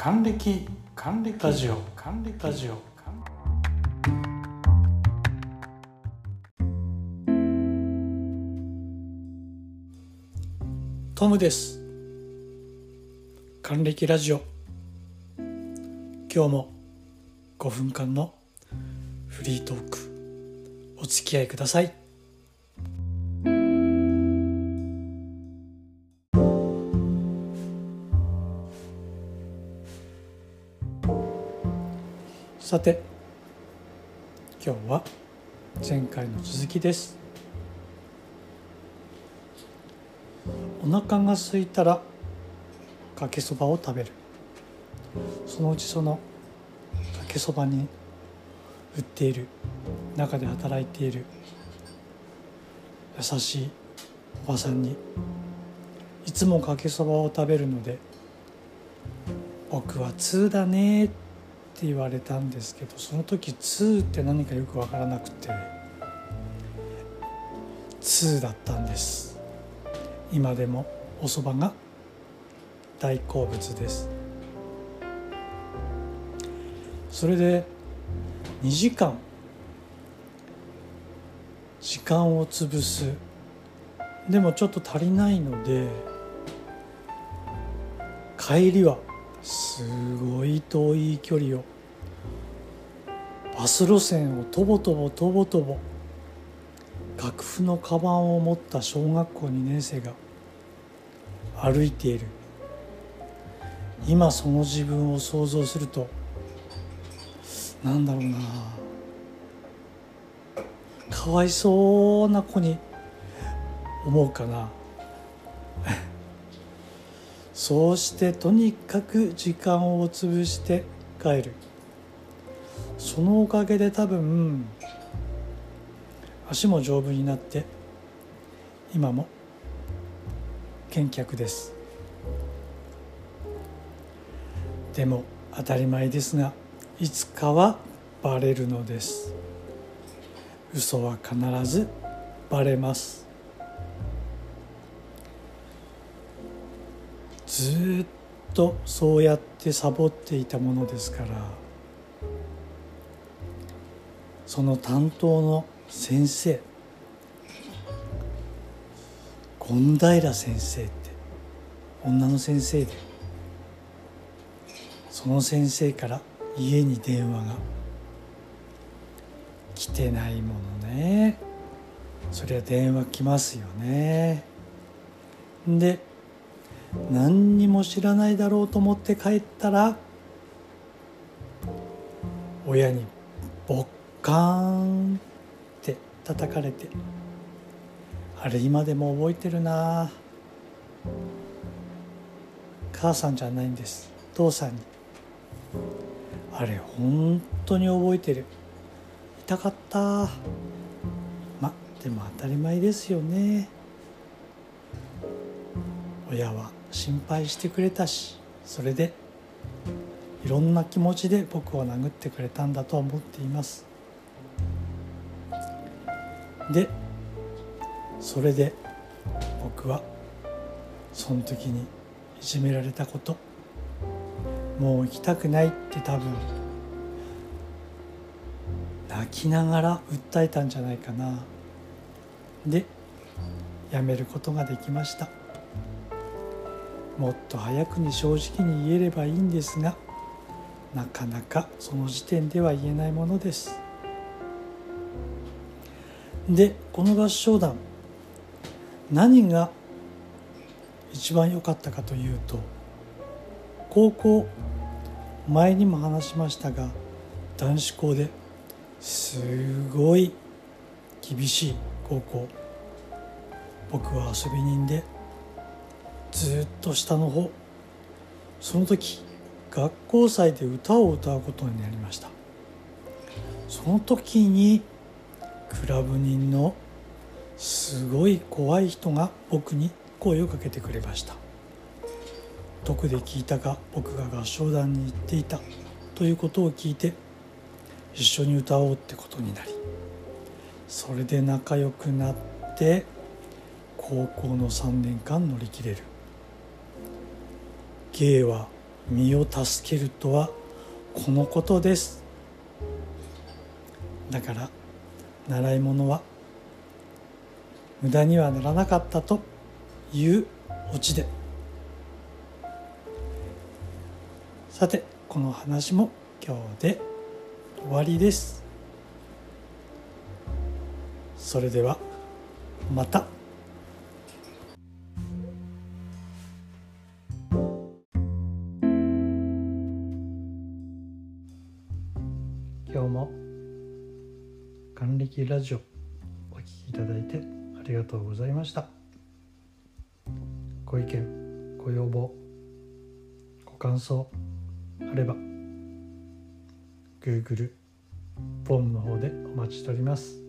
還暦還暦。ラジオ。還暦。ラジオ。還トムです。還暦ラジオ。今日も5分間のフリートークお付き合いくださいさて今日は前回の続きです。お腹が空いたらかけそばを食べる。そのうちそのかけそばに売っている中で働いている優しいおばさんにいつもかけそばを食べるので僕は2だねってって言われたんですけどその時2って何かよく分からなくて2だったんです。今でもお蕎麦が大好物です。それで2時間時間を潰す。でもちょっと足りないので帰りはすごい遠い距離を。バス路線をとぼとぼとぼとぼ。楽譜のカバンを持った小学校2年生が歩いている。今その自分を想像するとなんだろうな。かわいそうな子に思うかな。そうしてとにかく時間を潰して帰る。そのおかげで多分足も丈夫になって今も健脚です。でも当たり前ですがいつかはバレるのです。嘘は必ずバレます。ずっとそうやってサボっていたものですからその担当の先生権平先生って女の先生でその先生から家に電話が来てないものね。そりゃ電話来ますよね。で何にも知らないだろうと思って帰ったら親にボッカーンって叩かれてあれ今でも覚えてるな。母さんじゃないんです。父さんに。あれ本当に覚えてる。痛かった。までも当たり前ですよね。親は心配してくれたしそれでいろんな気持ちで僕を殴ってくれたんだと思っています。でそれで僕はその時にいじめられたこともう行きたくないって多分泣きながら訴えたんじゃないかな。でやめることができました。もっと早くに正直に言えればいいんですがなかなかその時点では言えないものです。でこの合唱団何が一番良かったかというと高校前にも話しましたが男子校ですごい厳しい高校。僕は遊び人でずっと下の方。その時学校祭で歌を歌うことになりました。その時にクラブ人のすごい怖い人が僕に声をかけてくれました。どこで聞いたか僕が合唱団に行っていた。ということを聞いて一緒に歌おうってことになりそれで仲良くなって高校の3年間乗り切れる。芸は身を助けるとはこのことです。だから習い物は無駄にはならなかったというオチで。さてこの話も今日で終わりです。それではまた。今日も還暦ラジオお聴きいただいてありがとうございました。ご意見ご要望ご感想あれば Google フォームの方でお待ちしております。